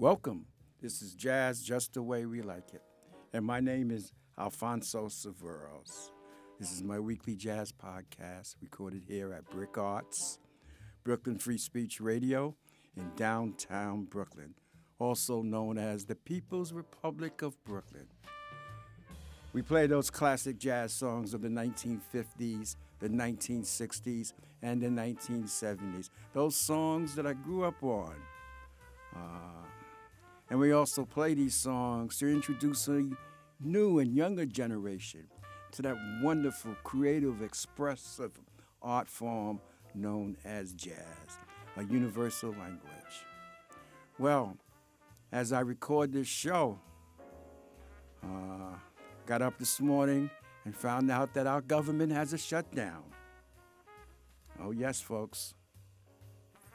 Welcome. This is Jazz Just the Way We Like It. And my name is Alfonso Severos. This is my weekly jazz podcast recorded here at BRIC Arts, Brooklyn Free Speech Radio in downtown Brooklyn, also known as the People's Republic of Brooklyn. We play those classic jazz songs of the 1950s, the 1960s, and the 1970s. Those songs that I grew up on. Uh, and we also play these songs to introduce a new and younger generation to that wonderful, creative, expressive art form known as jazz, a universal language. Well, as I record this show, uh, got up this morning and found out that our government has a shutdown. Oh, yes, folks,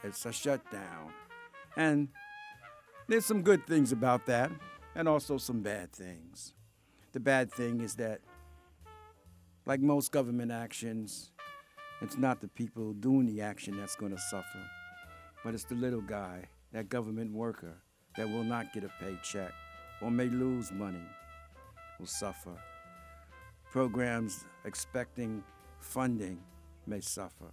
it's a shutdown. And there's some good things about that, and also some bad things. The bad thing is that, like most government actions, it's not the people doing the action that's going to suffer, but it's the little guy, that government worker, that will not get a paycheck or may lose money, will suffer. Programs expecting funding may suffer.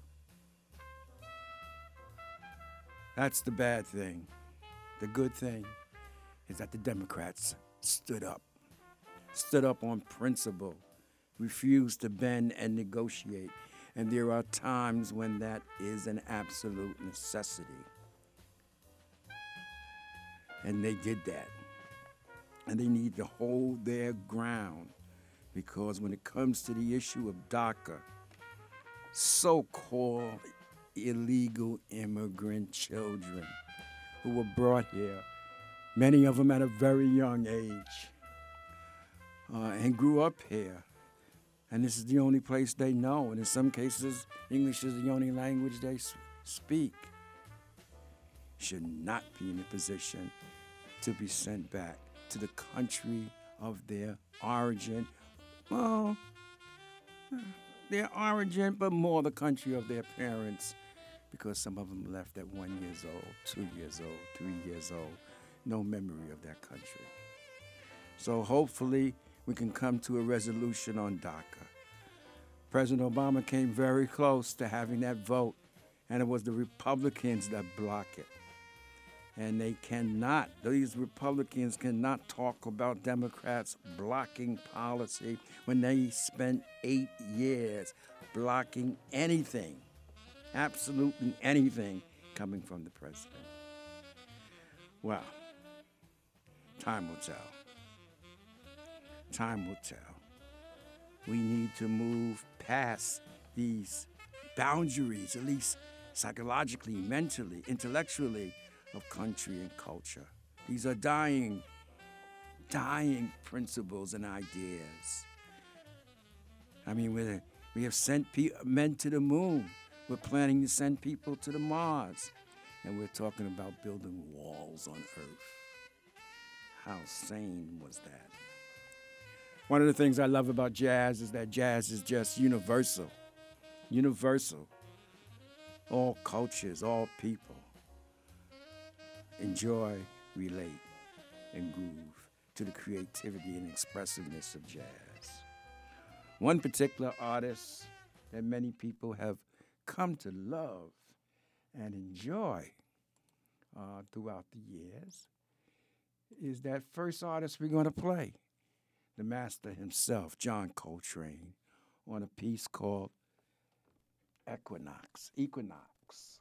That's the bad thing. The good thing is that the Democrats stood up, stood up on principle, refused to bend and negotiate. And there are times when that is an absolute necessity. And they did that. And they need to hold their ground because when it comes to the issue of DACA, so called illegal immigrant children, who were brought here, many of them at a very young age, uh, and grew up here. And this is the only place they know. And in some cases, English is the only language they speak. Should not be in a position to be sent back to the country of their origin. Well, their origin, but more the country of their parents because some of them left at one years old, two years old, three years old, no memory of their country. So hopefully we can come to a resolution on DACA. President Obama came very close to having that vote, and it was the Republicans that blocked it. And they cannot, these Republicans cannot talk about Democrats blocking policy when they spent eight years blocking anything absolutely anything coming from the president. Well, time will tell. Time will tell. We need to move past these boundaries, at least psychologically, mentally, intellectually, of country and culture. These are dying, dying principles and ideas. I mean, we have sent men to the moon. We're planning to send people to the Mars. And we're talking about building walls on Earth. How sane was that? One of the things I love about jazz is that jazz is just universal. Universal. All cultures, all people enjoy, relate, and groove to the creativity and expressiveness of jazz. One particular artist that many people have come to love and enjoy uh, throughout the years is that first artist we're going to play, the master himself, John Coltrane, on a piece called Equinox. Equinox.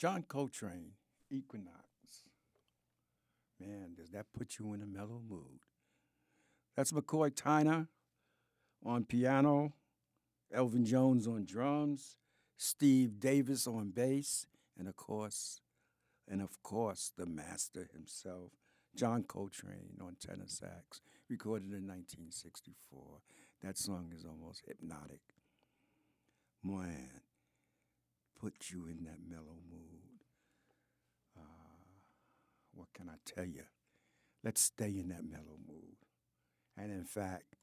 John Coltrane, Equinox. Man, does that put you in a mellow mood? That's McCoy Tyner on piano, Elvin Jones on drums, Steve Davis on bass, and of course, and of course, the master himself, John Coltrane on tenor sax, recorded in 1964. That song is almost hypnotic. Man, put you in that mellow mood. Uh, what can I tell you? Let's stay in that mellow mood. And in fact,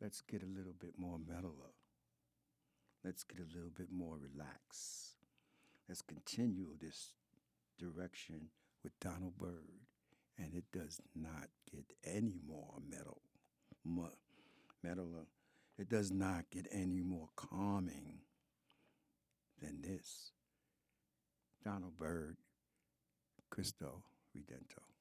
let's get a little bit more mellower. Let's get a little bit more relaxed. Let's continue this direction with Donald Byrd. And it does not get any more metal, metaler. It does not get any more calming than this. Donald Byrd, Cristo Redentor.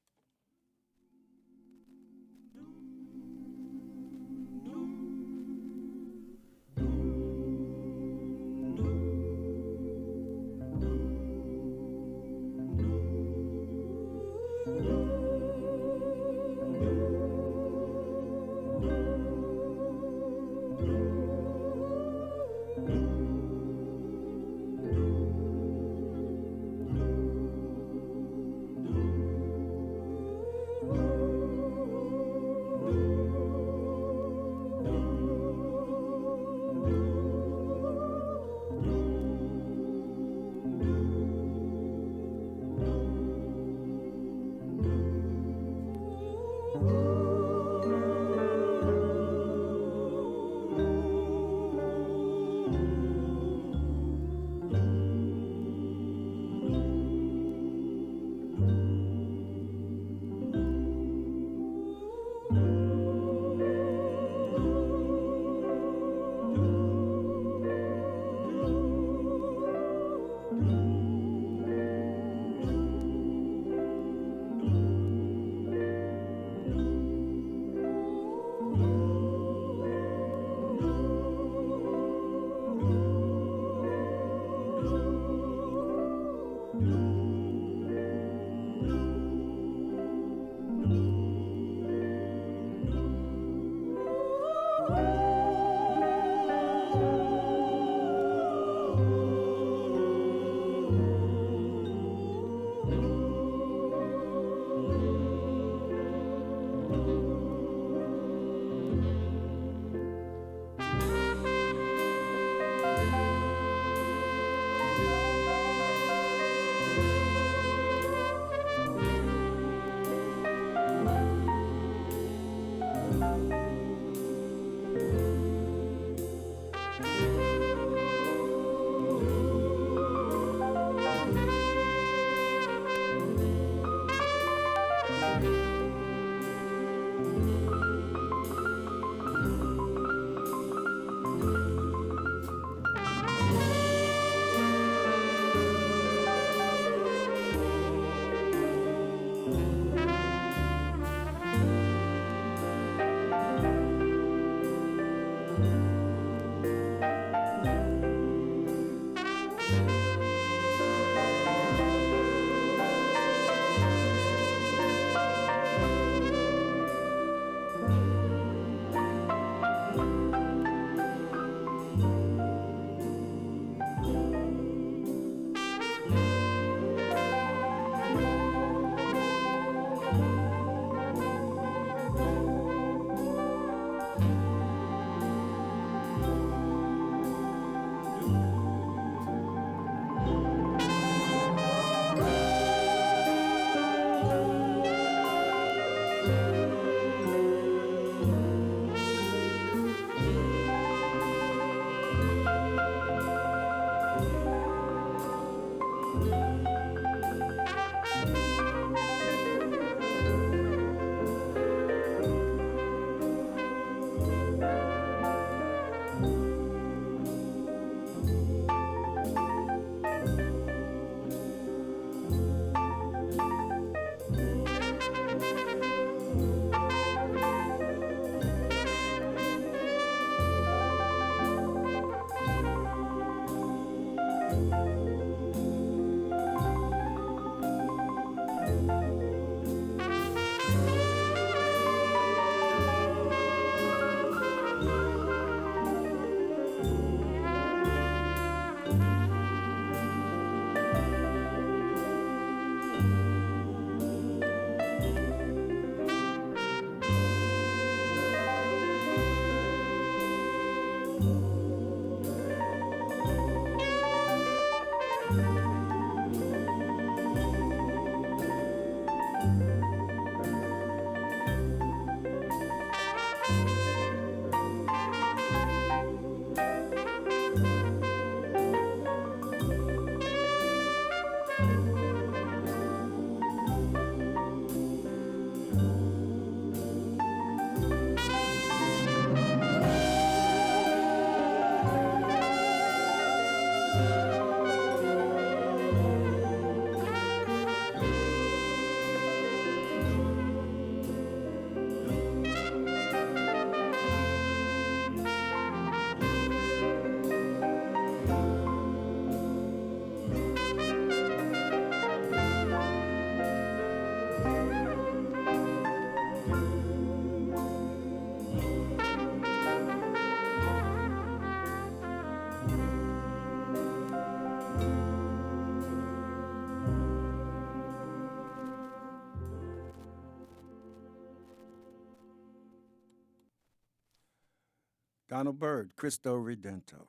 Donald Byrd, Cristo Redentor,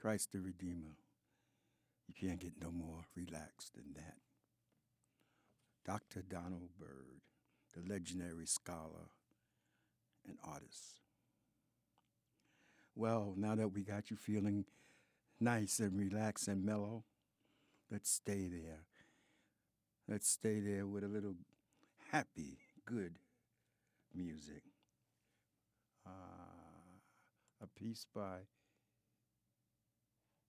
Christ the Redeemer. You can't get no more relaxed than that. Dr. Donald Byrd, the legendary scholar and artist. Well, now that we got you feeling nice and relaxed and mellow, let's stay there. Let's stay there with a little happy, good music. Uh, a piece by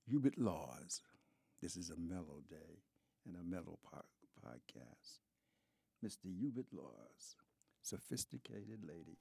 Hubert Laws. This is a mellow day and a mellow po- podcast. Mr. Hubert Laws, sophisticated lady.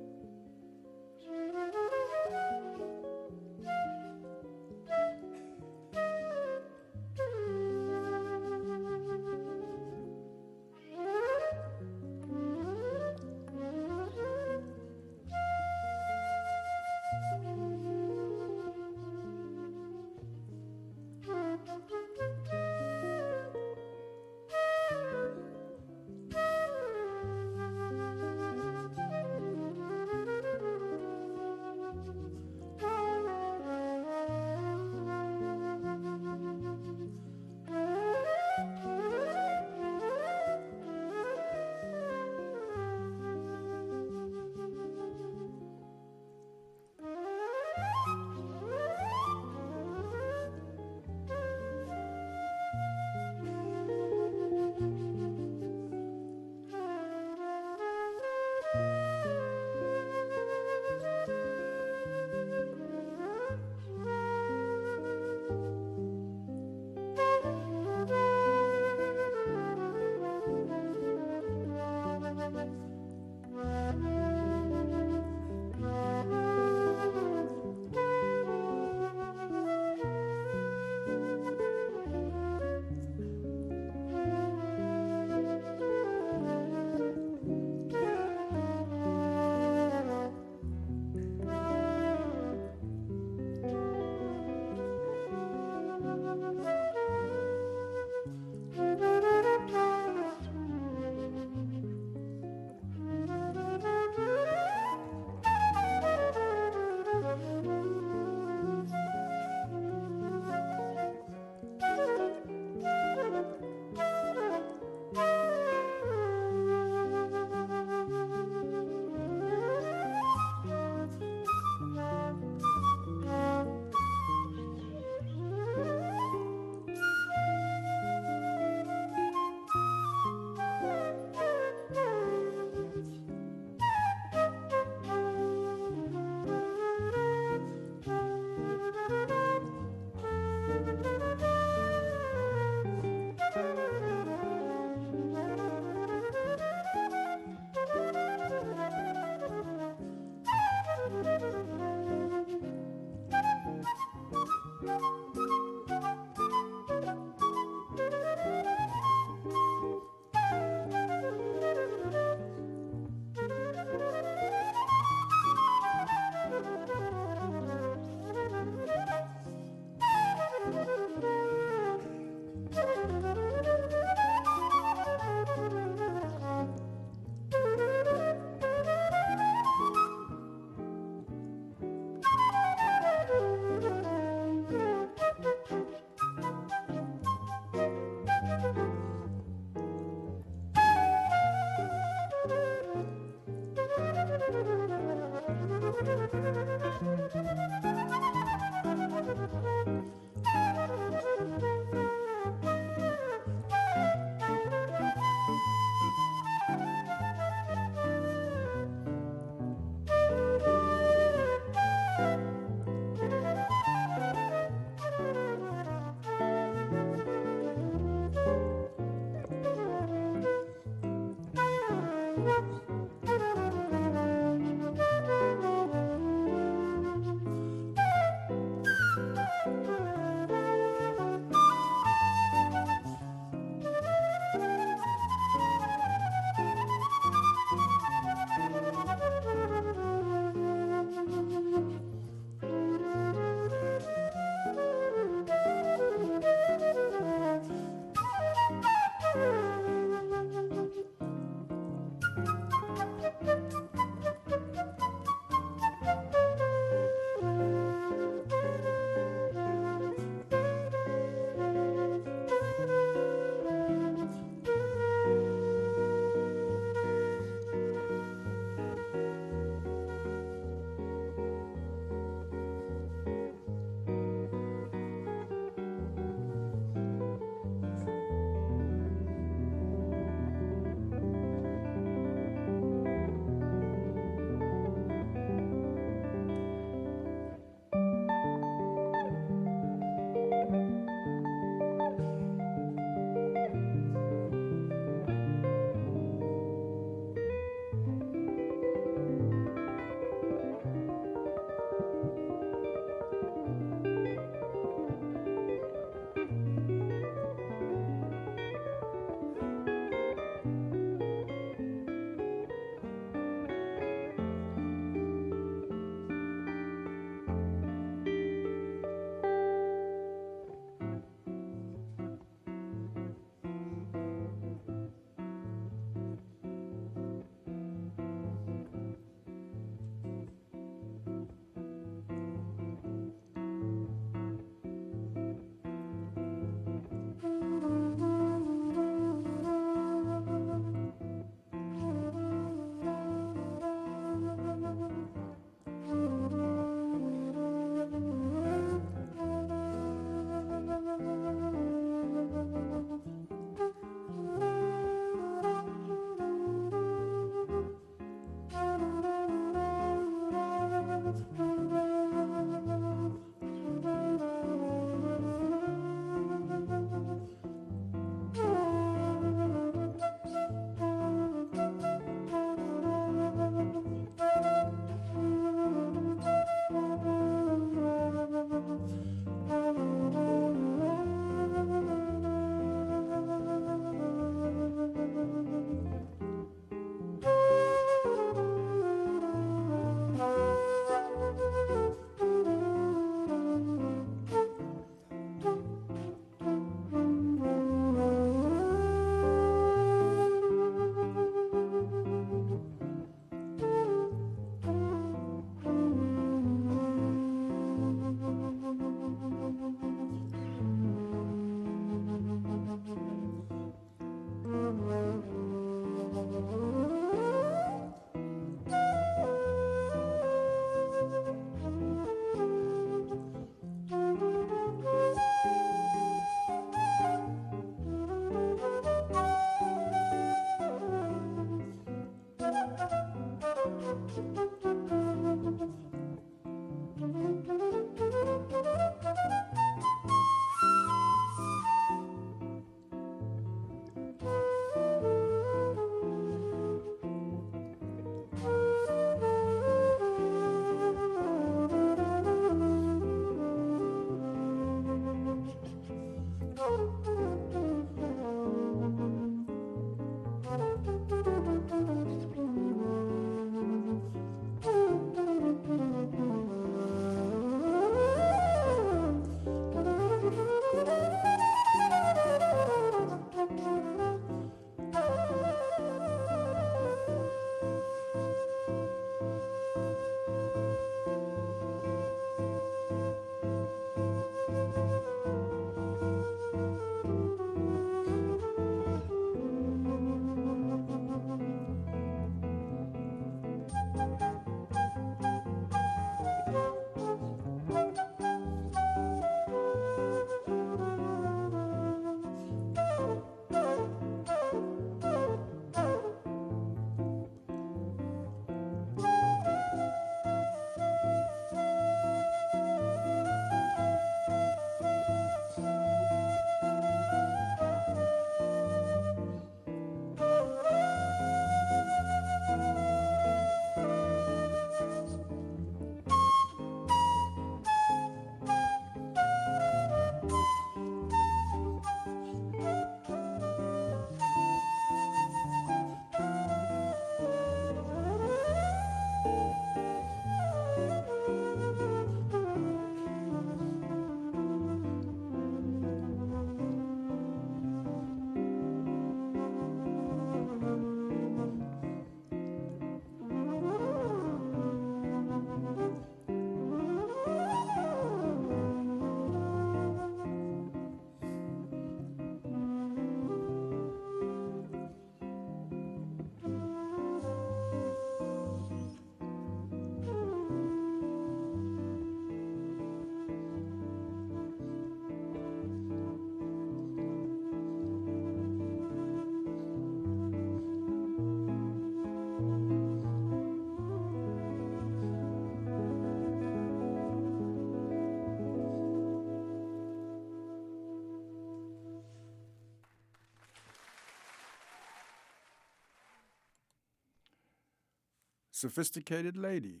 Sophisticated Lady,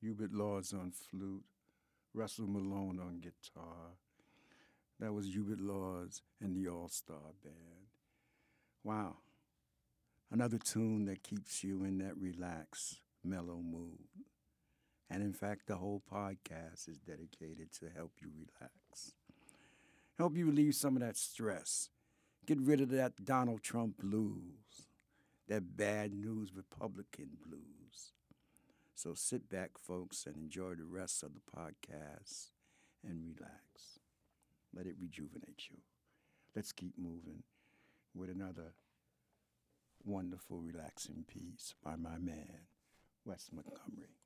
Hubert Laws on flute, Russell Malone on guitar. That was Hubert Laws and the All Star Band. Wow. Another tune that keeps you in that relaxed, mellow mood. And in fact, the whole podcast is dedicated to help you relax, help you relieve some of that stress, get rid of that Donald Trump blues, that bad news Republican blues. So sit back, folks, and enjoy the rest of the podcast and relax. Let it rejuvenate you. Let's keep moving with another wonderful, relaxing piece by my man, Wes Montgomery.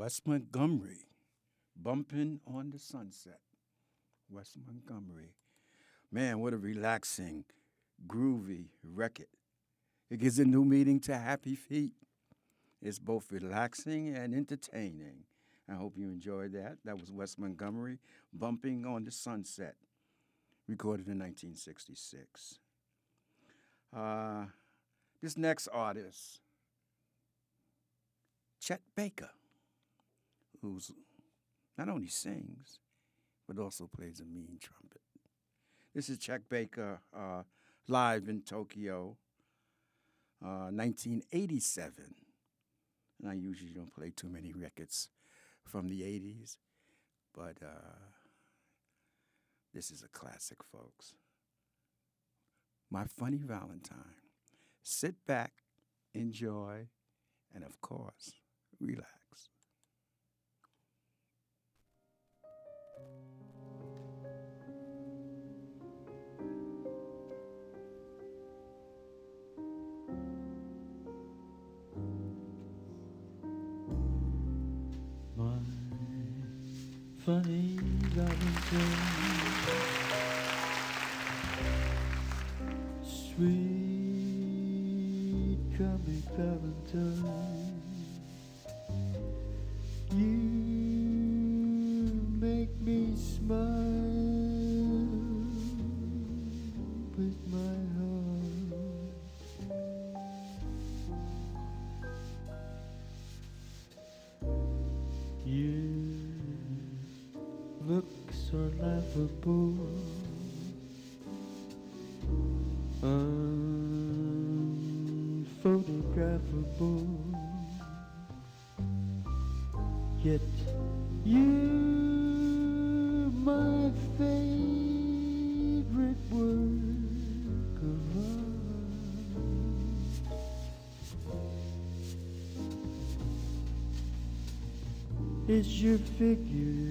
Wes Montgomery, bumping on the sunset. Wes Montgomery. Man, what a relaxing, groovy record. It gives a new meaning to Happy Feet. It's both relaxing and entertaining. I hope you enjoyed that. That was Wes Montgomery, Bumping on the Sunset, recorded in 1966. Uh, this next artist, Chet Baker, who's not only sings, but also plays a mean trumpet. This is Chet Baker uh, live in Tokyo, uh, 1987. And I usually don't play too many records from the 80s, but uh, this is a classic, folks. My Funny Valentine. Sit back, enjoy, and of course, relax. Funny Valentine. Sweet comic Valentine. You make me smile with laughable. Unphotographable. Yet you my favorite work of art. Is your figure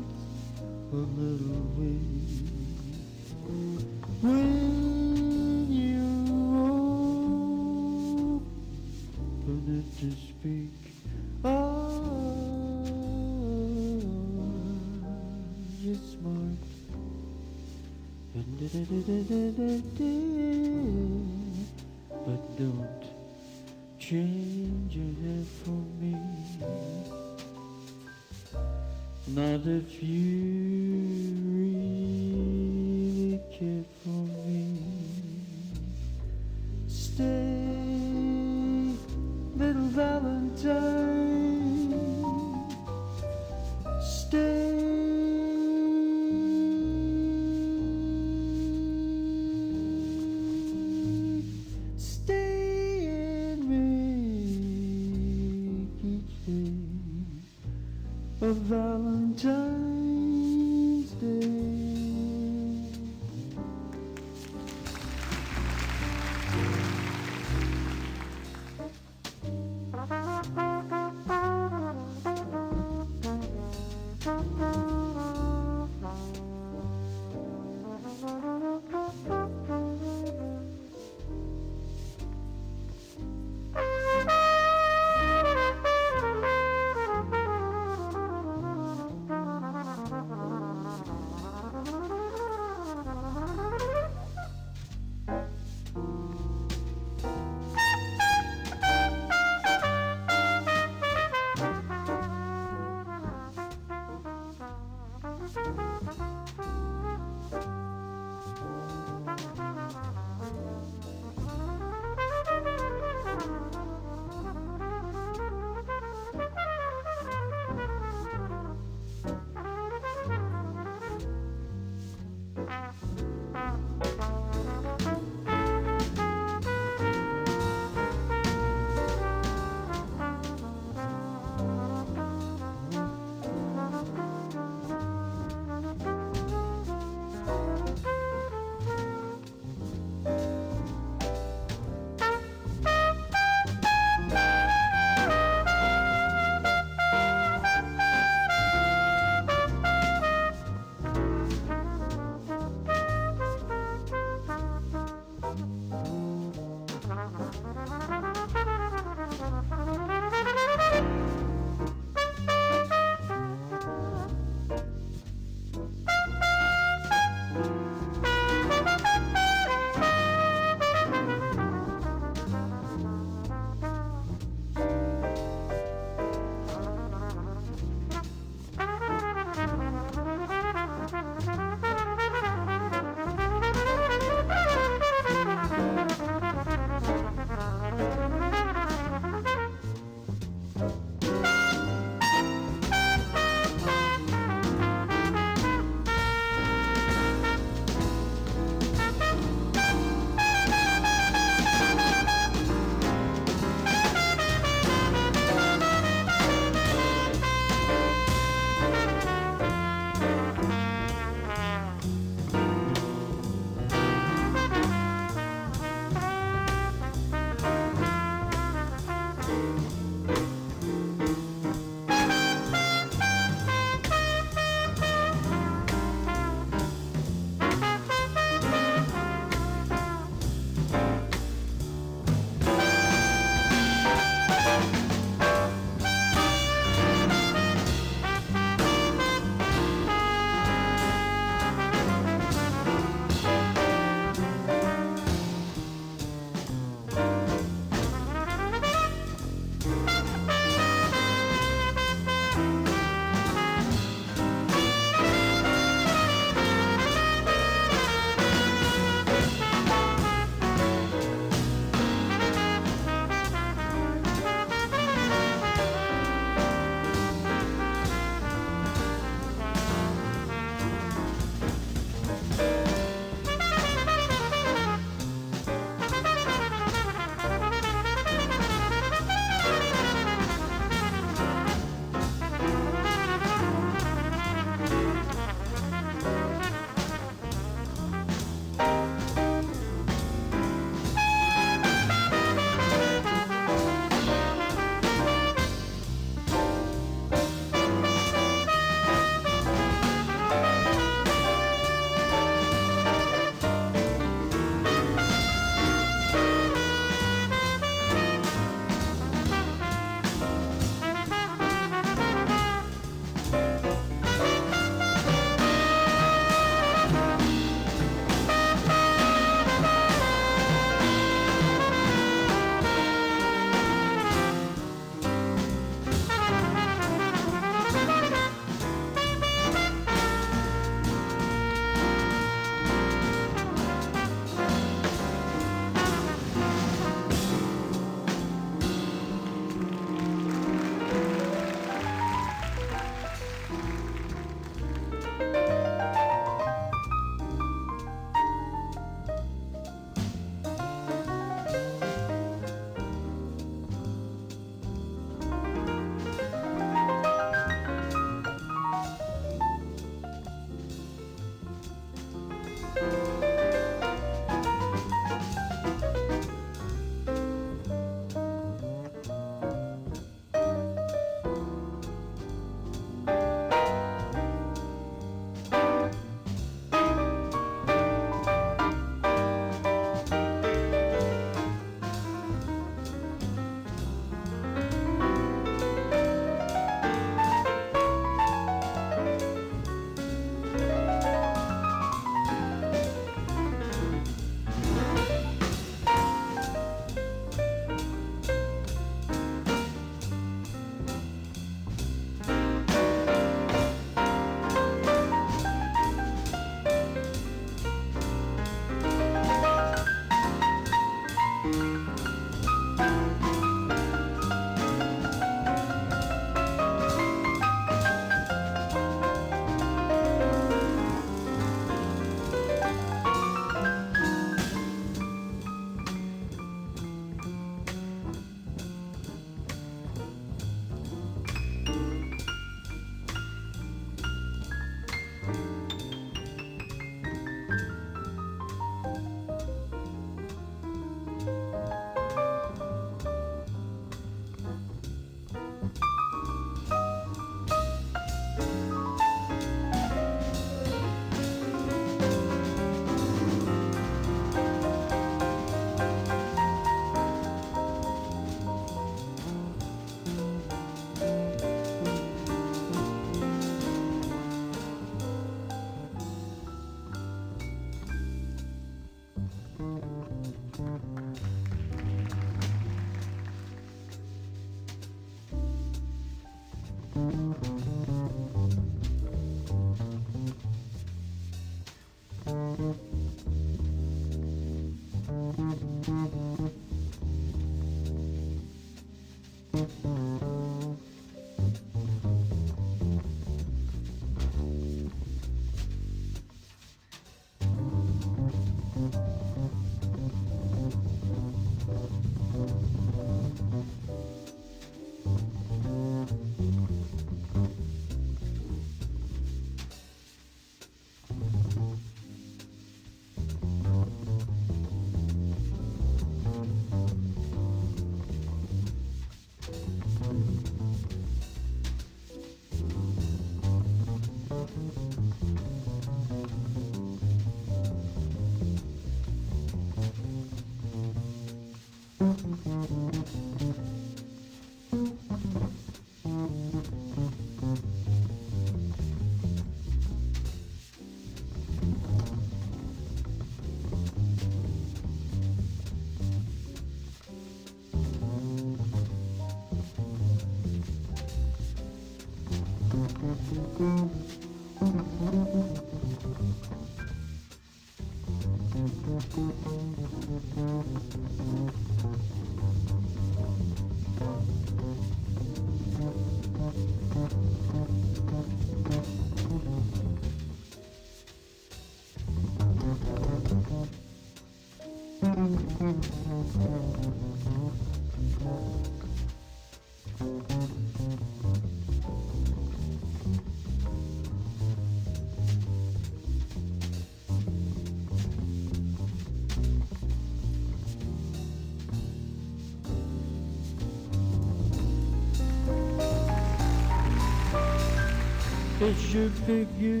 It's your figure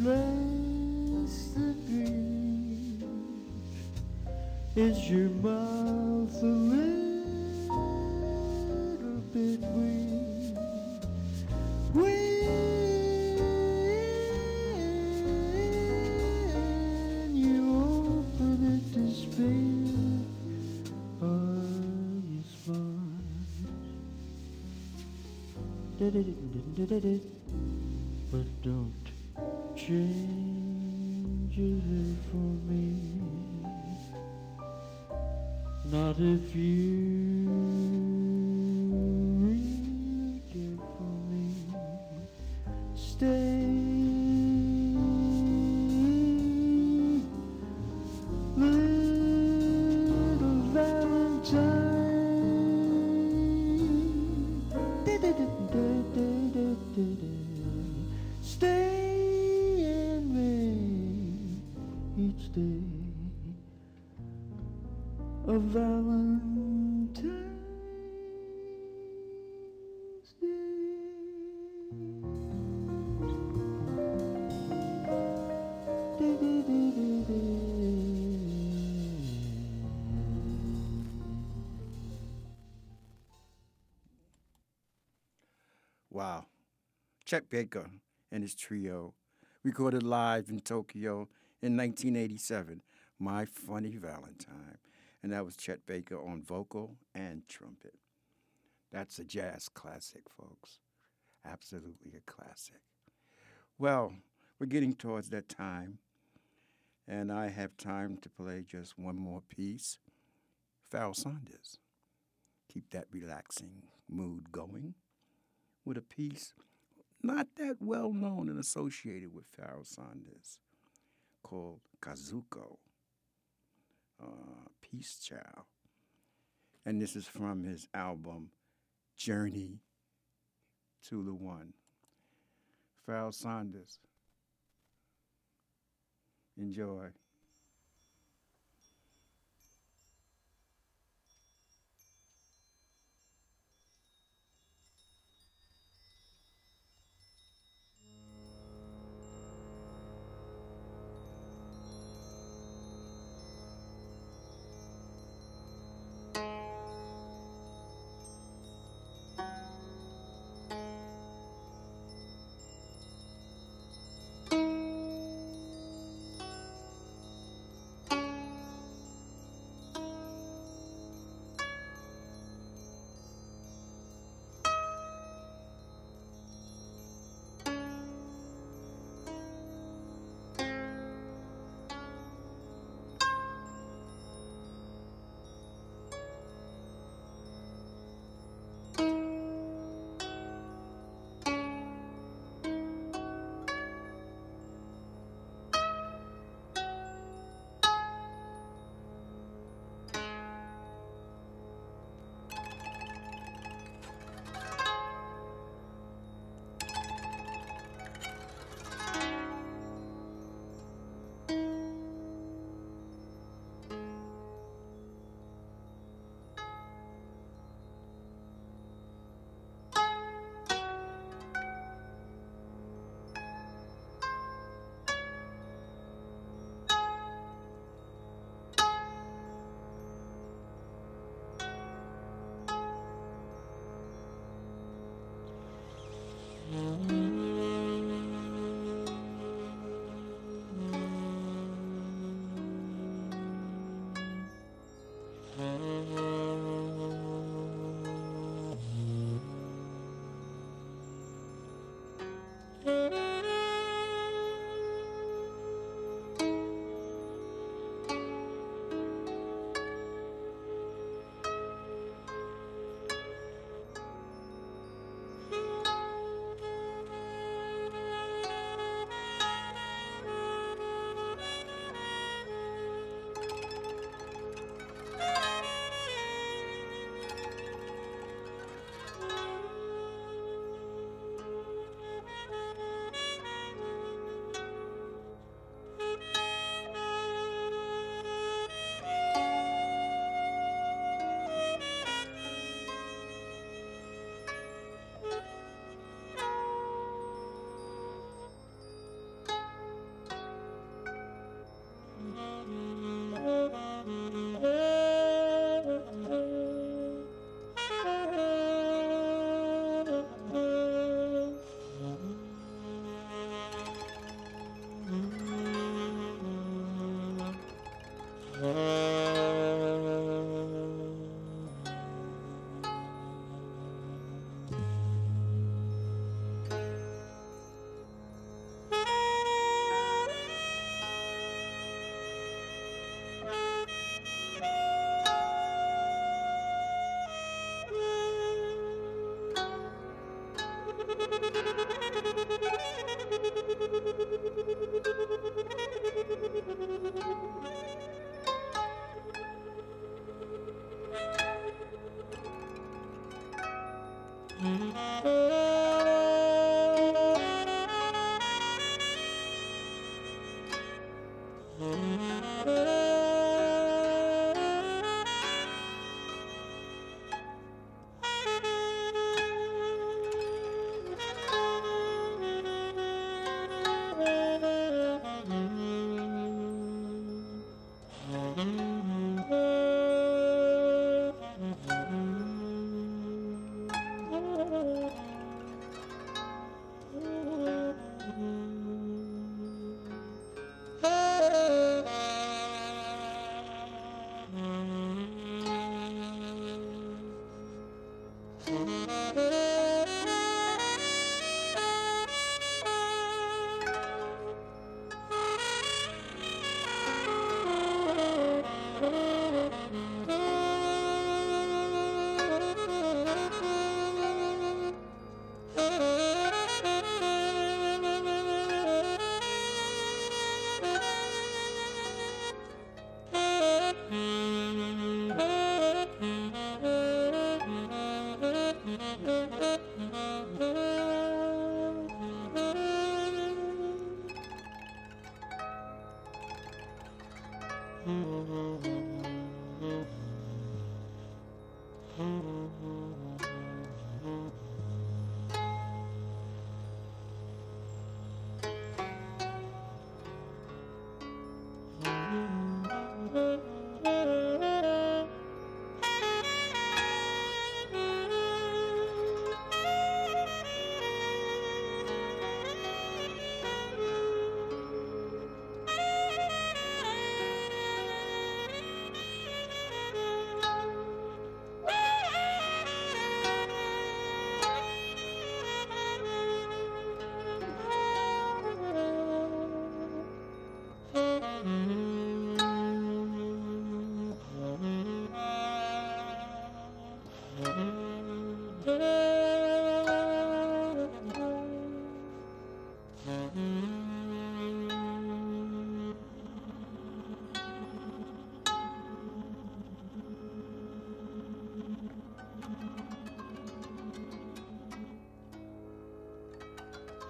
less the breeze. Is your mouth a little bit weak? When you open it to speak, are you smart? Chet Baker and his trio recorded live in Tokyo in 1987, My Funny Valentine. And that was Chet Baker on vocal and trumpet. That's a jazz classic, folks. Absolutely a classic. Well, we're getting towards that time, and I have time to play just one more piece. Pharoah Saunders. Keep that relaxing mood going with a piece not that well known and associated with Pharoah Saunders called Kazuko, uh, Peace Child. And this is from his album Journey to the One. Pharoah Saunders. Enjoy.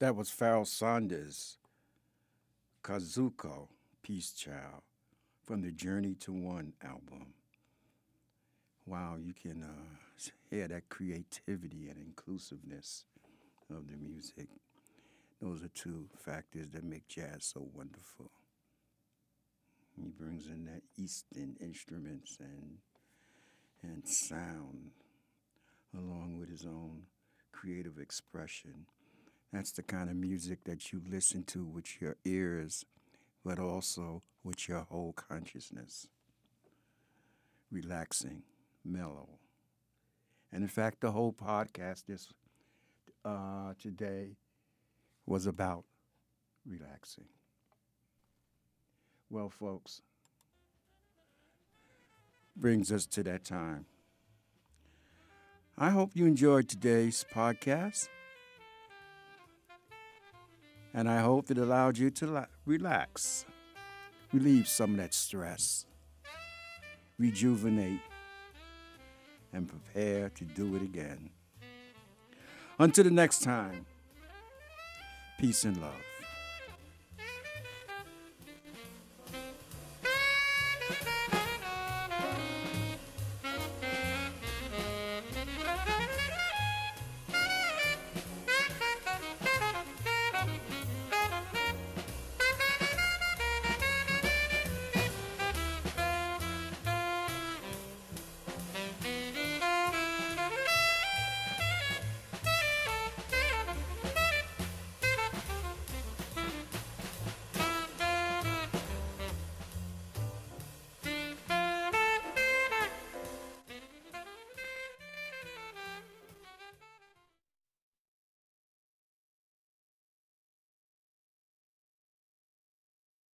That was Pharoah Saunders, Kazuko, Peace Child, from the Journey to One album. Wow, you can uh, hear that creativity and inclusiveness of the music. Those are two factors that make jazz so wonderful. He brings in that Eastern instruments and and sound along with his own creative expression. That's the kind of music that you listen to with your ears, but also with your whole consciousness. Relaxing, mellow. And in fact, the whole podcast this uh, today was about relaxing. Well, folks, brings us to that time. I hope you enjoyed today's podcast. And I hope it allowed you to la- relax, relieve some of that stress, rejuvenate, and prepare to do it again. Until the next time, peace and love.